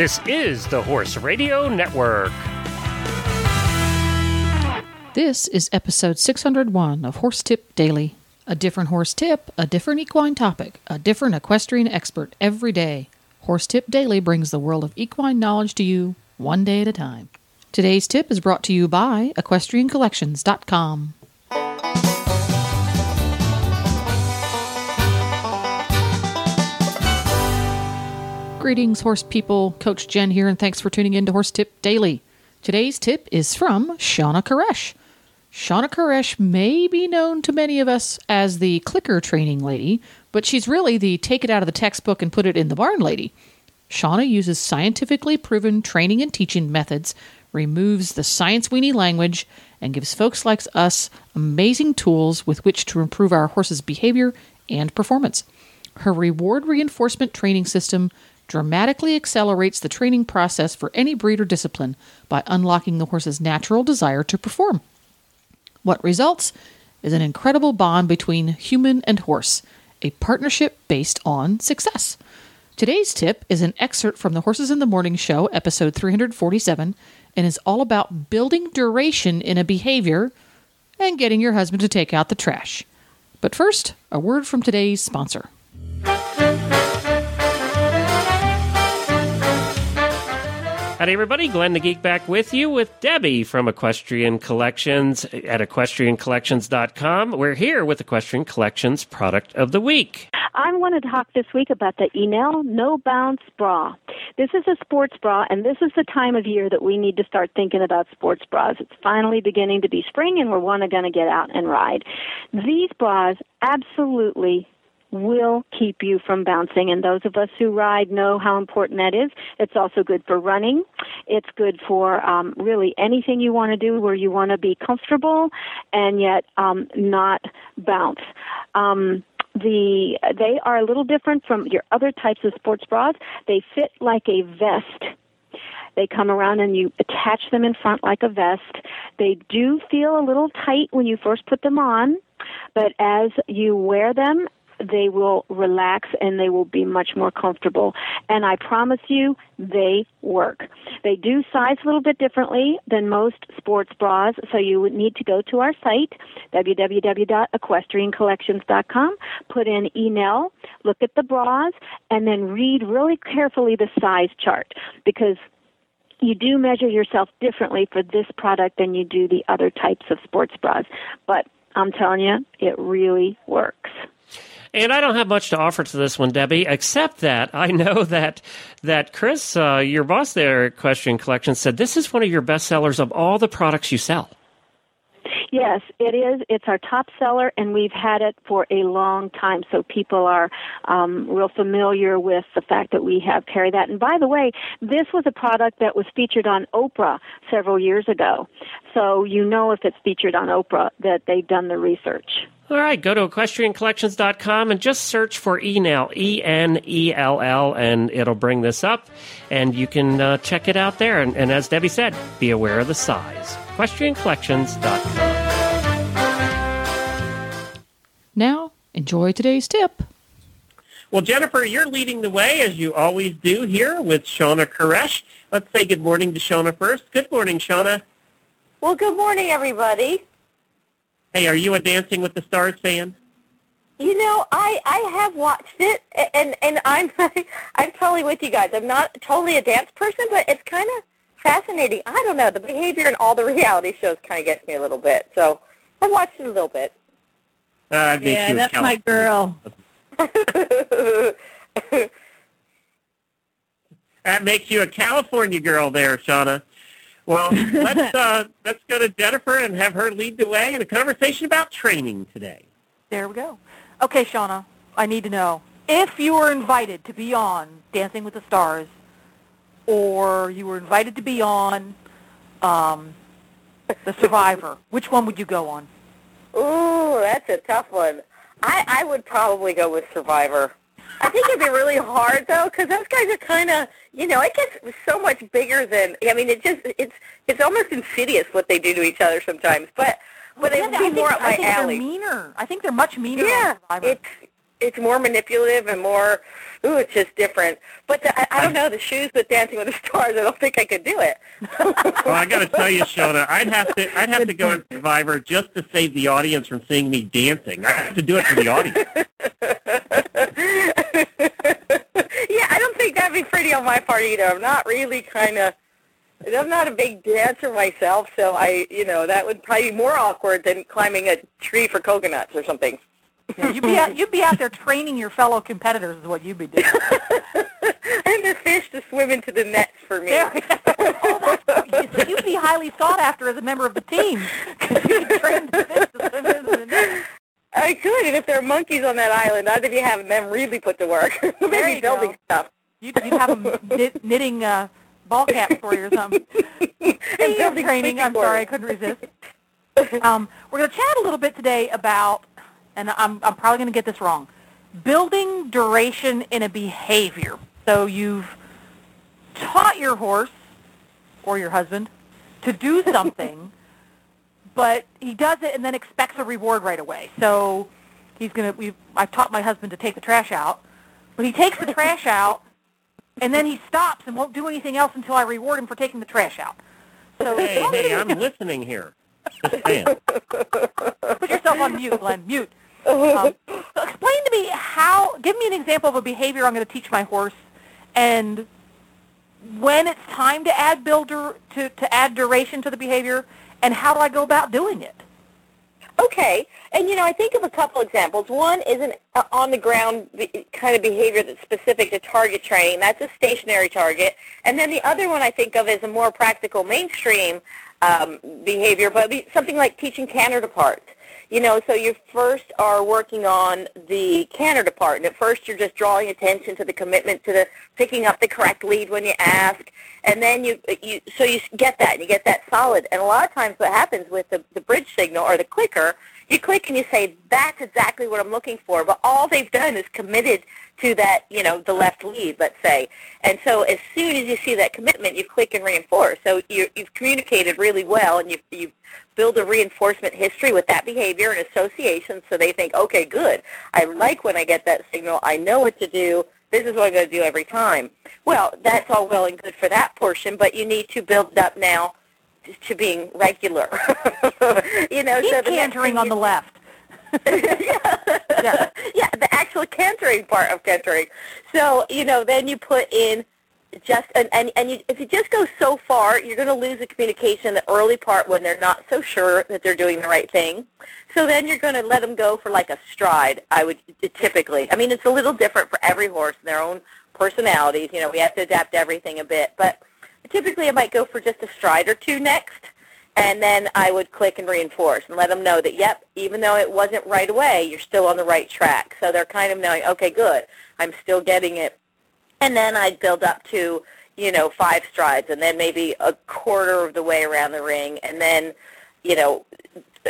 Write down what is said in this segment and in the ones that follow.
This is the Horse Radio Network. This is episode 601 of Horse Tip Daily. A different horse tip, a different equine topic, a different equestrian expert every day. Horse Tip Daily brings the world of equine knowledge to you one day at a time. Today's tip is brought to you by EquestrianCollections.com. Greetings, horse people. Coach Jen here, and thanks for tuning in to Horse Tip Daily. Today's tip is from Shawna Karrasch. Shawna Karrasch may be known to many of us as the clicker training lady, but she's really the take it out of the textbook and put it in the barn lady. Shawna uses scientifically proven training and teaching methods, removes the science weenie language, and gives folks like us amazing tools with which to improve our horse's behavior and performance. Her reward reinforcement training system dramatically accelerates the training process for any breed or discipline by unlocking the horse's natural desire to perform. What results is an incredible bond between human and horse, a partnership based on success. Today's tip is an excerpt from the Horses in the Morning Show, episode 347, and is all about building duration in a behavior and getting your husband to take out the trash. But first, a word from today's sponsor. Howdy, everybody. Glenn the Geek back with you with Debbie from Equestrian Collections at equestriancollections.com. We're here with Equestrian Collections Product of the Week. I want to talk this week about the Enell No Bounce Bra. This is a sports bra, and this is the time of year that we need to start thinking about sports bras. It's finally beginning to be spring, and we're one going to get out and ride. These bras absolutely will keep you from bouncing. And those of us who ride know how important that is. It's also good for running. It's good for um, really anything you want to do where you want to be comfortable and yet um, not bounce. Um, the they are a little different from your other types of sports bras. They fit like a vest. They come around and you attach them in front like a vest. They do feel a little tight when you first put them on, but as you wear them they will relax and they will be much more comfortable. And I promise you, they work. They do size a little bit differently than most sports bras, so you would need to go to our site, www.equestriancollections.com, put in Enell, look at the bras, and then read really carefully the size chart because you do measure yourself differently for this product than you do the other types of sports bras. But I'm telling you, it really works. And I don't have much to offer to this one, Debbie, except that I know that that Chris, uh, your boss there at Equestrian Collection, said this is one of your best sellers of all the products you sell. Yes, it is. It's our top seller, and we've had it for a long time. So people are um, real familiar with the fact that we have carried that. And by the way, this was a product that was featured on Oprah several years ago. So you know if it's featured on Oprah that they've done the research. All right, go to equestriancollections.com and just search for Enell, E N E L L, and it'll bring this up, and you can uh, check it out there. And, and as Debbie said, be aware of the size. Equestriancollections.com. Now, enjoy today's tip. Well, Jennifer, you're leading the way as you always do here with Shawna Karrasch. Let's say good morning to Shawna first. Good morning, Shawna. Well, good morning, everybody. Hey, are you a Dancing with the Stars fan? You know, I I have watched it, and and I'm I'm totally with you guys. I'm not totally a dance person, but it's kind of fascinating. I don't know the behavior in all the reality shows kind of gets me a little bit. So I've watched it a little bit. Uh, yeah, that's my girl. that makes you a California girl, there, Shawna. Well, let's uh, let's go to Jennifer and have her lead the way in a conversation about training today. There we go. Okay, Shawna, I need to know if you were invited to be on Dancing with the Stars, or you were invited to be on um, The Survivor. Which one would you go on? Ooh, that's a tough one. I I would probably go with Survivor. I think it'd be really hard though, because those guys are kind of, you know, it gets so much bigger than. I mean, it just it's it's almost insidious what they do to each other sometimes. But but it would be more up my I think alley. They're meaner. I think they're much meaner. Yeah, it's it's more manipulative and more ooh, it's just different. But the, I, I don't know the shoes with Dancing with the Stars. I don't think I could do it. well, I got to tell you, Shawna, I'd have to I'd have to go on Survivor just to save the audience from seeing me dancing. I have to do it for the audience. yeah, I don't think that'd be pretty on my part either. I'm not really kind of. I'm not a big dancer myself, so I, you know, that would probably be more awkward than climbing a tree for coconuts or something. Yeah, you'd be out, you'd be out there training your fellow competitors is what you'd be doing. and the fish to swim into the nets for me. Yeah. oh, that's, you'd be highly sought after as a member of the team because you could train the fish to swim into the net. I could, and if there are monkeys on that island, I'd be having them really put to work. Maybe building go. stuff. You'd, you'd have them knit, knitting uh, ball caps for you or something. and Speaking of training, I'm sorry, I couldn't resist. Um, we're going to chat a little bit today about, and I'm, I'm probably going to get this wrong, building duration in a behavior. So you've taught your horse or your husband to do something, but he does it and then expects a reward right away. So he's going to, I've taught my husband to take the trash out, but he takes the trash out and then he stops and won't do anything else until I reward him for taking the trash out. So Hey, hey, I'm listening here. Put yourself on mute, Glenn. Mute. Um, so explain to me how. Give me an example of a behavior I'm going to teach my horse, and when it's time to add builder to to add duration to the behavior, and how do I go about doing it? Okay, and you know, I think of a couple examples. One is an uh, on-the-ground kind of behavior that's specific to target training. That's a stationary target. And then the other one I think of is a more practical mainstream um, behavior, but something like teaching canter depart. You know, so you first are working on the canter depart, and at first you're just drawing attention to the commitment to the picking up the correct lead when you ask, and then you you so you get that and you get that solid. And a lot of times, what happens with the the bridge signal or the clicker, you click and you say that's exactly what I'm looking for, but all they've done is committed to that, you know, the left lead, let's say. And so as soon as you see that commitment, you click and reinforce. So you, you've communicated really well, and you you build a reinforcement history with that behavior and association, so they think, okay, good. I like when I get that signal. I know what to do. This is what I'm going to do every time. Well, that's all well and good for that portion, but you need to build up now to- being regular. you know, Keep so the cantering on the left. yeah. yeah, the actual cantering part of cantering. So, you know, then you put in just, and, and, and you, if you just go so far, you're going to lose the communication in the early part when they're not so sure that they're doing the right thing. So then you're going to let them go for like a stride, I would typically. I mean, it's a little different for every horse and their own personalities. You know, we have to adapt everything a bit. But typically I might go for just a stride or two next and then I would click and reinforce and let them know that, yep, even though it wasn't right away, you're still on the right track. So they're kind of knowing, okay, good, I'm still getting it. And then I'd build up to, you know, five strides and then maybe a quarter of the way around the ring and then, you know,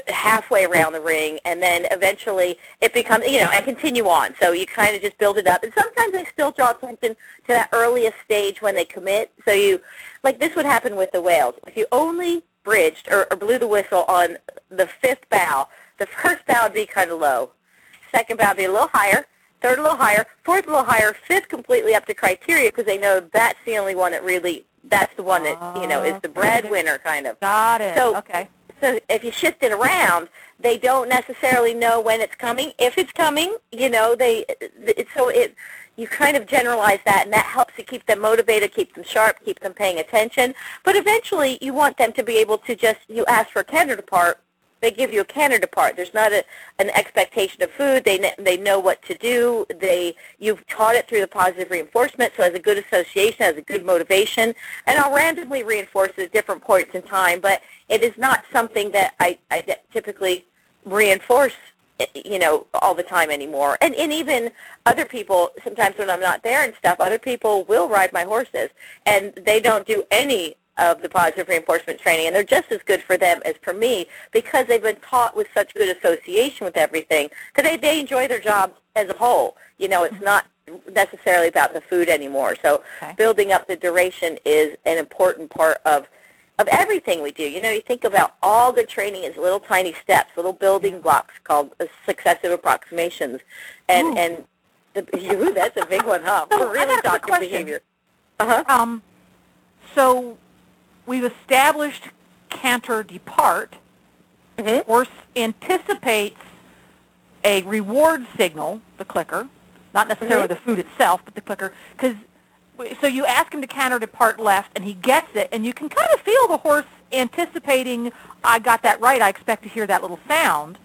halfway around the ring and then eventually it becomes, you know, and continue on. So you kind of just build it up. And sometimes they still draw attention to that earliest stage when they commit. So you, like this would happen with the whales. If you only bridged or, or blew the whistle on the fifth bow, the first bow would be kind of low. Second bow would be a little higher. Third a little higher. Fourth a little higher. Fifth completely up to criteria because they know that's the only one that really, that's the one that, you know, is ah, the breadwinner kind of. Got it. So- okay. So if you shift it around, they don't necessarily know when it's coming. If it's coming, you know, they it, so it you kind of generalize that, and that helps to keep them motivated, keep them sharp, keep them paying attention. But eventually, you want them to be able to just you ask for a canter depart, they give you a canter depart. There's not a, an expectation of food. They they know what to do. They you've taught it through the positive reinforcement, so as a good association, as a good motivation, and I'll randomly reinforce it at different points in time. But it is not something that I, I typically reinforce eh, you know all the time anymore and and even other people sometimes when i'm not there and stuff other people will ride my horses and they don't do any of the positive reinforcement training and they're just as good for them as for me because they've been taught with such good association with everything because they, they enjoy their job as a whole you know it's not necessarily about the food anymore so Okay. building up the duration is an important part of of everything we do. You know, you think about all good training is little tiny steps, little building blocks called uh, successive approximations, and Ooh. and the, that's a big one, huh? So, We're really talking behavior. Uh huh. Um, so we've established canter depart. Mhm. Horse anticipates a reward signal, the clicker, not necessarily Mhm. the food itself, but the clicker. Because so you ask him to canter depart left, and he gets it, and you can kind of feel the horse anticipating. I got that right. I expect to hear that little sound.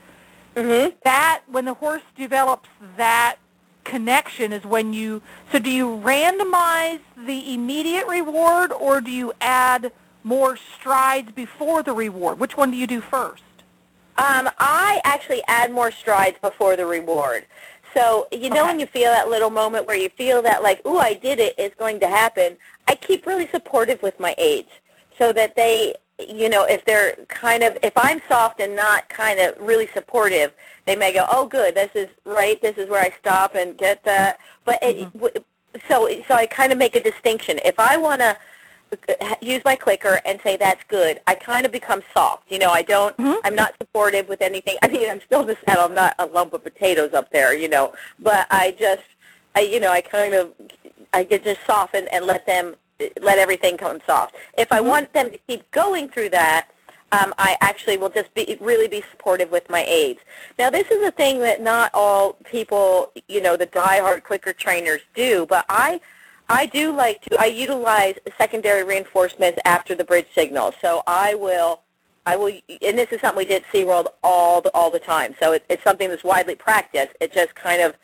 Mhm. That when the horse develops that connection is when you so do you randomize the immediate reward or do you add more strides before the reward which one do you do first Um, I actually add more strides before the reward. So you know Okay. when you feel that little moment where you feel that like, ooh, I did it, it's going to happen. I keep really supportive with my aides so that they, you know, if they're kind of, if I'm soft and not kind of really supportive, they may go, oh, good, this is right, this is where I stop and get that. But it, w so so I kind of make a distinction. If I want to use my clicker and say that's good, I kind of become soft. You know, I don't, I'm not supportive with anything. I mean, I'm still the saddle. I'm not a lump of potatoes up there, you know, but I just, I, you know, I kind of, I get just soften and let them, let everything come soft. If I want them to keep going through that, um, I actually will just be really be supportive with my aides. Now, this is a thing that not all people, you know, the diehard clicker trainers do, but I I do like to. I utilize secondary reinforcements after the bridge signal. So I will, I will, and this is something we did at SeaWorld all the all the time. So it, it's something that's widely practiced. It just kind of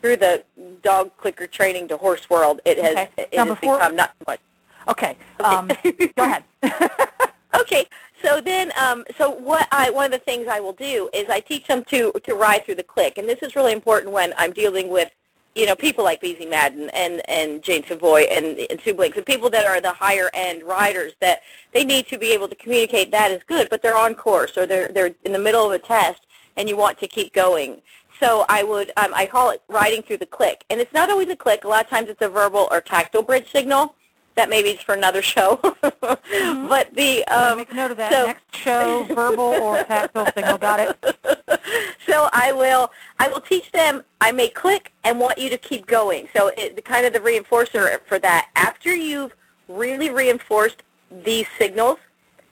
through the dog clicker training to horse world, it has Okay. it Now, has before- become not much. okay um, go ahead Okay, so then, um, so what I one of the things I will do is I teach them to to ride through the click, and this is really important when I'm dealing with, you know, people like Beezie Madden and and Jane Savoie and and Sue Blinks, and people that are the higher end riders that they need to be able to communicate that is good, but they're on course or they're they're in the middle of a test, and you want to keep going. So I would um, I call it riding through the click, and it's not always a click. A lot of times it's a verbal or tactile bridge signal. That maybe is for another show, but the um, make a note of that. so- next show verbal or tactile signal. Got it. So I will I will teach them I may click and want you to keep going. So it, the kind of the reinforcer for that after you've really reinforced these signals,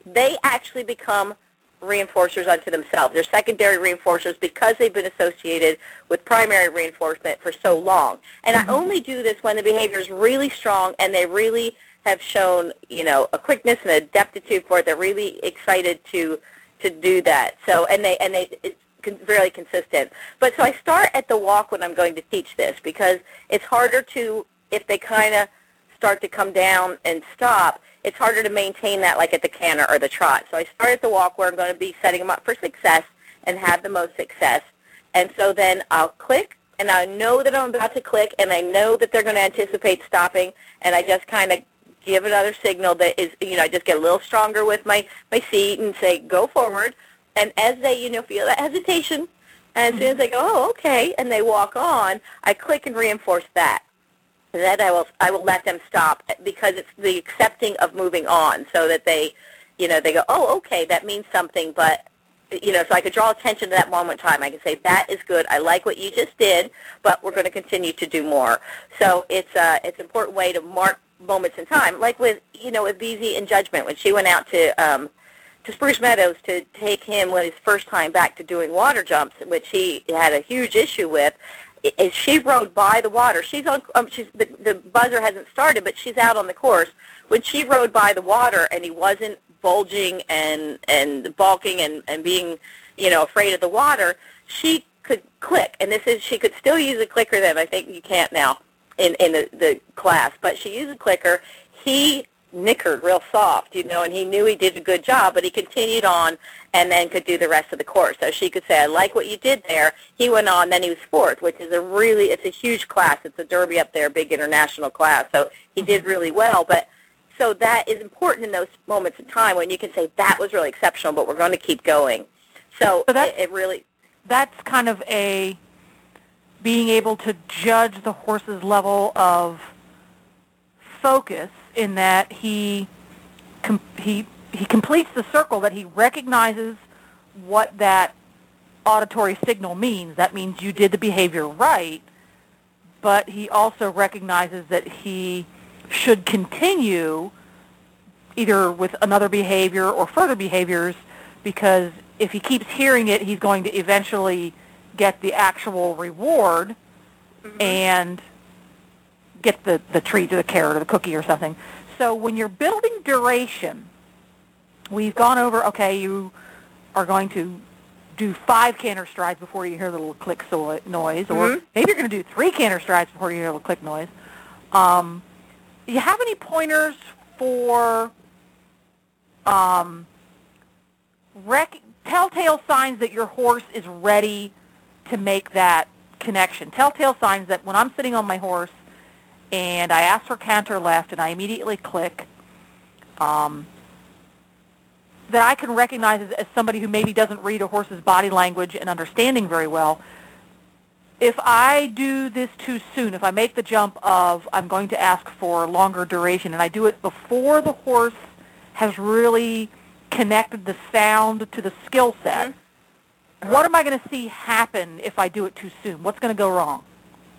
they actually become reinforcers unto themselves. They're secondary reinforcers because they've been associated with primary reinforcement for so long. And I mm-hmm. only do this when the behavior is really strong and they really have shown, you know, a quickness and a deptitude for it. They're really excited to to do that. So and they and they it's fairly consistent. But so I start at the walk when I'm going to teach this because it's harder to if they kind of start to come down and stop. It's harder to maintain that like at the canter or the trot. So I start at the walk where I'm going to be setting them up for success and have the most success. And so then I'll click, and I know that I'm about to click, and I know that they're going to anticipate stopping, and I just kind of give another signal that is, you know, I just get a little stronger with my, my seat and say, go forward. And as they, you know, feel that hesitation, and as soon as they go, oh, okay, and they walk on, I click and reinforce that. And then I will, I will let them stop because it's the accepting of moving on so that they, you know, they go, oh, okay, that means something, but you know, so I could draw attention to that moment in time. I can say, that is good. I like what you just did, but we're going to continue to do more. So it's a, it's an important way to mark moments in time, like with, you know, with Beezie in Judgment when she went out to, um, to Spruce Meadows to take him when his first time back to doing water jumps, which he had a huge issue with. Is she rode by the water? She's on. Um, she's the, the buzzer hasn't started, but she's out on the course. When she rode by the water and he wasn't bulging and and balking and and being, you know, afraid of the water, she could click. And this is she could still use a clicker then. I think you can't now in in the the class, but she used a clicker. He nickered real soft, you know, and he knew he did a good job, but he continued on and then could do the rest of the course. So she could say, I like what you did there. He went on, then he was fourth, which is a really, it's a huge class. It's a derby up there, big international class. So he did mm-hmm. really well, but so that is important in those moments of time when you can say, that was really exceptional, but we're going to keep going. So, So that's- it, it really, that's kind of a being able to judge the horse's level of focus in that he com- he he completes the circle that he recognizes what that auditory signal means. That means you did the behavior right, but he also recognizes that he should continue either with another behavior or further behaviors because if he keeps hearing it, he's going to eventually get the actual reward mm-hmm. and get the, the treat or the carrot or the cookie or something. So when you're building duration, we've gone over, okay, you are going to do five canter strides before you hear the little click so- noise, or Mhm. maybe you're going to do three canter strides before you hear the little click noise. Um, do you have any pointers for um, rec- telltale signs that your horse is ready to make that connection? Telltale signs that when I'm sitting on my horse and I ask for canter left and I immediately click, um, that I can recognize as, as somebody who maybe doesn't read a horse's body language and understanding very well. If I do this too soon, if I make the jump of I'm going to ask for longer duration and I do it before the horse has really connected the sound to the skill set, what am I going to see happen if I do it too soon? What's going to go wrong?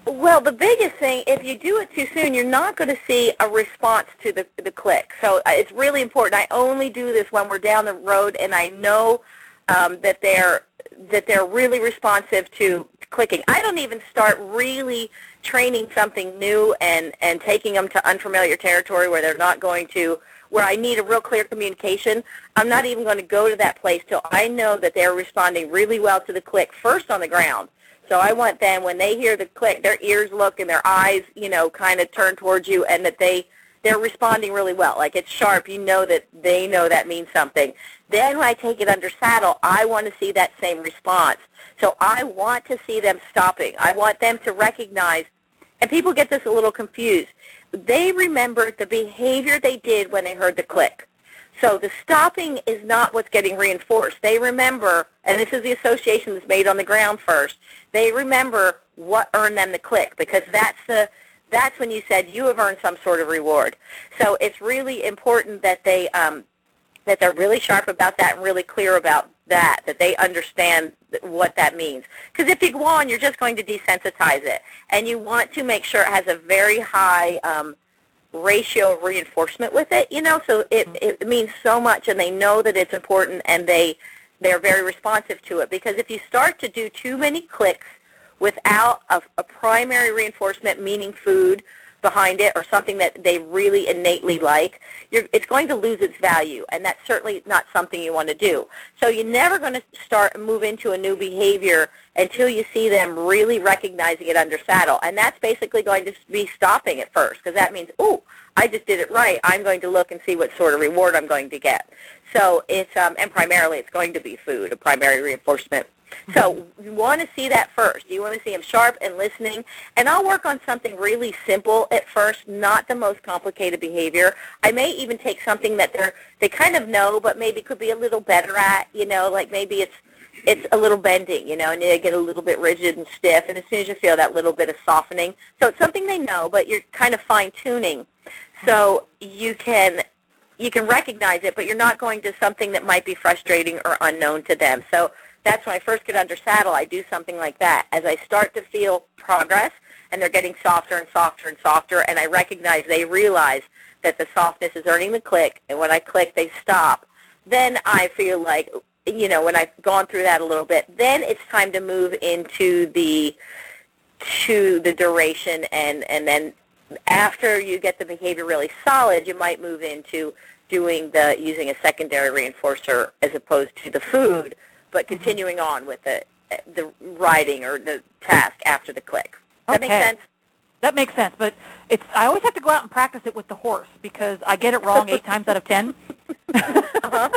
Well, the biggest thing, if you do it too soon, you're not going to see a response to the the click. So uh, it's really important. I only do this when we're down the road, and I know um, that they're that they're really responsive to clicking. I don't even start really training something new and and taking them to unfamiliar territory where they're not going to where I need a real clear communication. I'm not even going to go to that place till I know that they're responding really well to the click first on the ground. So I want them when they hear the click, their ears look and their eyes, you know, kind of turn towards you, and that they they're responding really well. Like it's sharp. You know that they know that means something. Then when I take it under saddle, I want to see that same response. So I want to see them stopping. I want them to recognize, and people get this a little confused. They remember the behavior they did when they heard the click. So the stopping is not what's getting reinforced. They remember, and this is the association that's made on the ground first. They remember what earned them the click because that's the that's when you said you have earned some sort of reward. So it's really important that they um, that they're really sharp about that and really clear about that, that they understand what that means. Because if you go on, you're just going to desensitize it, and you want to make sure it has a very high um, ratio of reinforcement with it, you know, so it, mm-hmm. it means so much and they know that it's important and they, they're very responsive to it. Because if you start to do too many clicks without a, a primary reinforcement, meaning food, behind it or something that they really innately like, it's going to lose its value, and that's certainly not something you want to do. So you're never going to start move into a new behavior until you see them really recognizing it under saddle, and that's basically going to be stopping at first because that means, oh, I just did it right. I'm going to look and see what sort of reward I'm going to get. So it's um, and primarily it's going to be food, a primary reinforcement. So you want to see that first. You want to see them sharp and listening. And I'll work on something really simple at first, not the most complicated behavior. I may even take something that they're they kind of know, but maybe could be a little better at. You know, like maybe it's it's a little bending, you know, and they get a little bit rigid and stiff. And as soon as you feel that little bit of softening, so it's something they know, but you're kind of fine tuning, so you can you can recognize it, but you're not going to something that might be frustrating or unknown to them. So that's when I first get under saddle, I do something like that. As I start to feel progress, and they're getting softer and softer and softer, and I recognize they realize that the softness is earning the click, and when I click, they stop. Then I feel like, you know, when I've gone through that a little bit, then it's time to move into the to the duration, and and then after you get the behavior really solid, you might move into doing the using a secondary reinforcer as opposed to the food, but continuing on with the the writing or the task after the click. Does that makes sense? That makes sense, but it's I always have to go out and practice it with the horse because I get it wrong eight times out of 10 Uh-huh.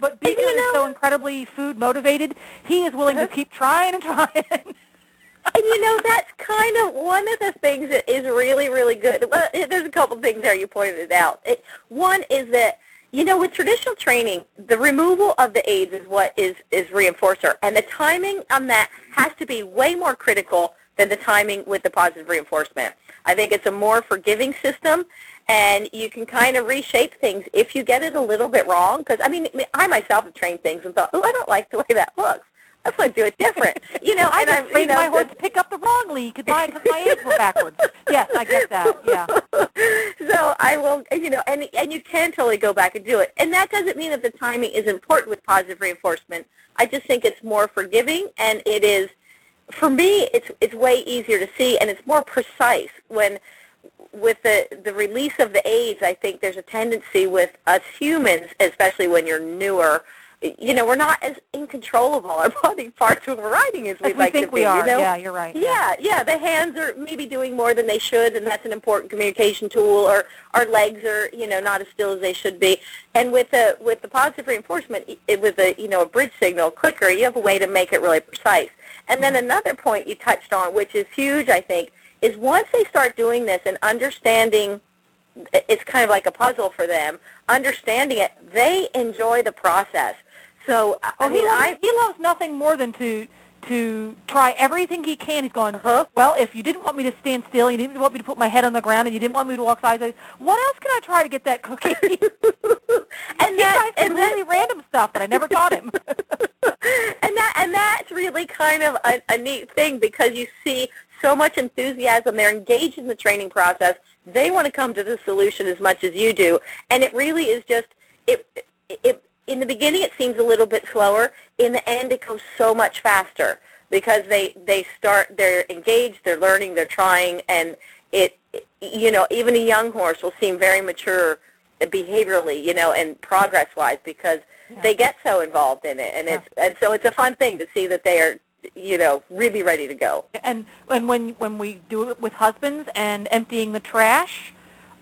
But Beaker you is so incredibly food motivated. He is willing to keep trying and trying. And you know, that's kind of one of the things that is really, really good. Well, there's a couple things there you pointed out. It, one is that, you know, with traditional training, the removal of the aids is what is, is reinforcer. And the timing on that has to be way more critical than the timing with the positive reinforcement. I think it's a more forgiving system, and you can kind of reshape things if you get it a little bit wrong. Because I mean, I myself have trained things and thought, oh, I don't like the way that looks. I want to do it different. You know, I just I'm, you know, my horse to pick up the wrong lead because my, 'cause my hands were backwards. Yes, I get that. Yeah. so I will, you know, and and you can totally go back and do it. And that doesn't mean that the timing is important with positive reinforcement. I just think it's more forgiving, and it is, for me, it's it's way easier to see, and it's more precise when. With the the release of the aids, I think there's a tendency with us humans, especially when you're newer, you know, we're not as in control of all our body parts when we're riding as we like think to we be. are. You know? Yeah, you're right. Yeah, yeah. The hands are maybe doing more than they should, and that's an important communication tool. Or our legs are, you know, not as still as they should be. And with the with the positive reinforcement, it, with a you know a bridge signal clicker, you have a way to make it really precise. And then mm-hmm. another point you touched on, which is huge, I think, is once they start doing this and understanding it's kind of like a puzzle for them. Understanding it, they enjoy the process. So I Oh, mean, he, loves, I he loves nothing more than to to try everything he can. He's going, Uh-huh. well, if you didn't want me to stand still, you didn't want me to put my head on the ground, and you didn't want me to walk sideways, what else can I try to get that cookie? and he that tries some that really random stuff that I never taught him. and that and that's really kind of a, a neat thing because you see so much enthusiasm. They're engaged in the training process. They want to come to the solution as much as you do, and it really is just it. It in the beginning it seems a little bit slower. In the end, it goes so much faster because they they start they're engaged, they're learning, they're trying, and it you know even a young horse will seem very mature behaviorally, you know, and progress wise because they get so involved in it, and it's and so it's a fun thing to see that they are, you know, really ready to go. and and when when we do it with husbands and emptying the trash,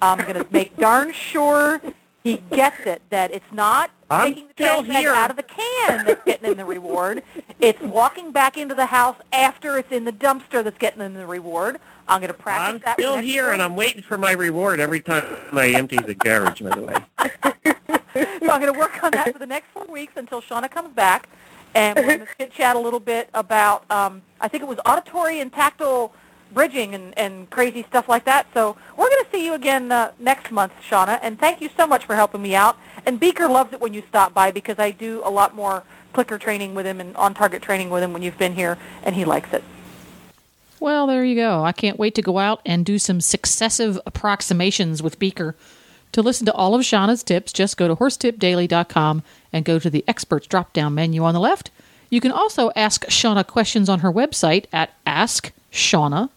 I'm going to make darn sure he gets it that it's not I'm taking the still trash bag out of the can that's getting in the reward. It's walking back into the house after it's in the dumpster that's getting in the reward. I'm going to practice I'm that. still next here, and. I'm waiting for my reward every time I empty the garage. By the way, so I'm going to work on that for the next four weeks until Shawna comes back, and we're going to chit chat a little bit about. Um, I think it was auditory and tactile bridging and, and crazy stuff like that. So we're going to see you again uh, next month, Shawna. And thank you so much for helping me out. And Beaker loves it when you stop by because I do a lot more clicker training with him and on-target training with him when you've been here, and he likes it. Well, there you go. I can't wait to go out and do some successive approximations with Beaker. To listen to all of Shawna's tips, just go to horsetipdaily.com and go to the experts drop down menu on the left. You can also ask Shawna questions on her website at askshawna.com.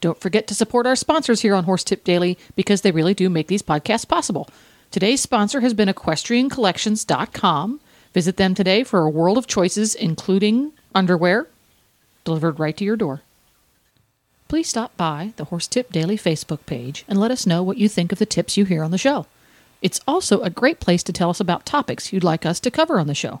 Don't forget to support our sponsors here on Horse Tip Daily because they really do make these podcasts possible. Today's sponsor has been equestriancollections.com. Visit them today for a world of choices, including underwear, delivered right to your door. Please stop by the Horse Tip Daily Facebook page and let us know what you think of the tips you hear on the show. It's also a great place to tell us about topics you'd like us to cover on the show.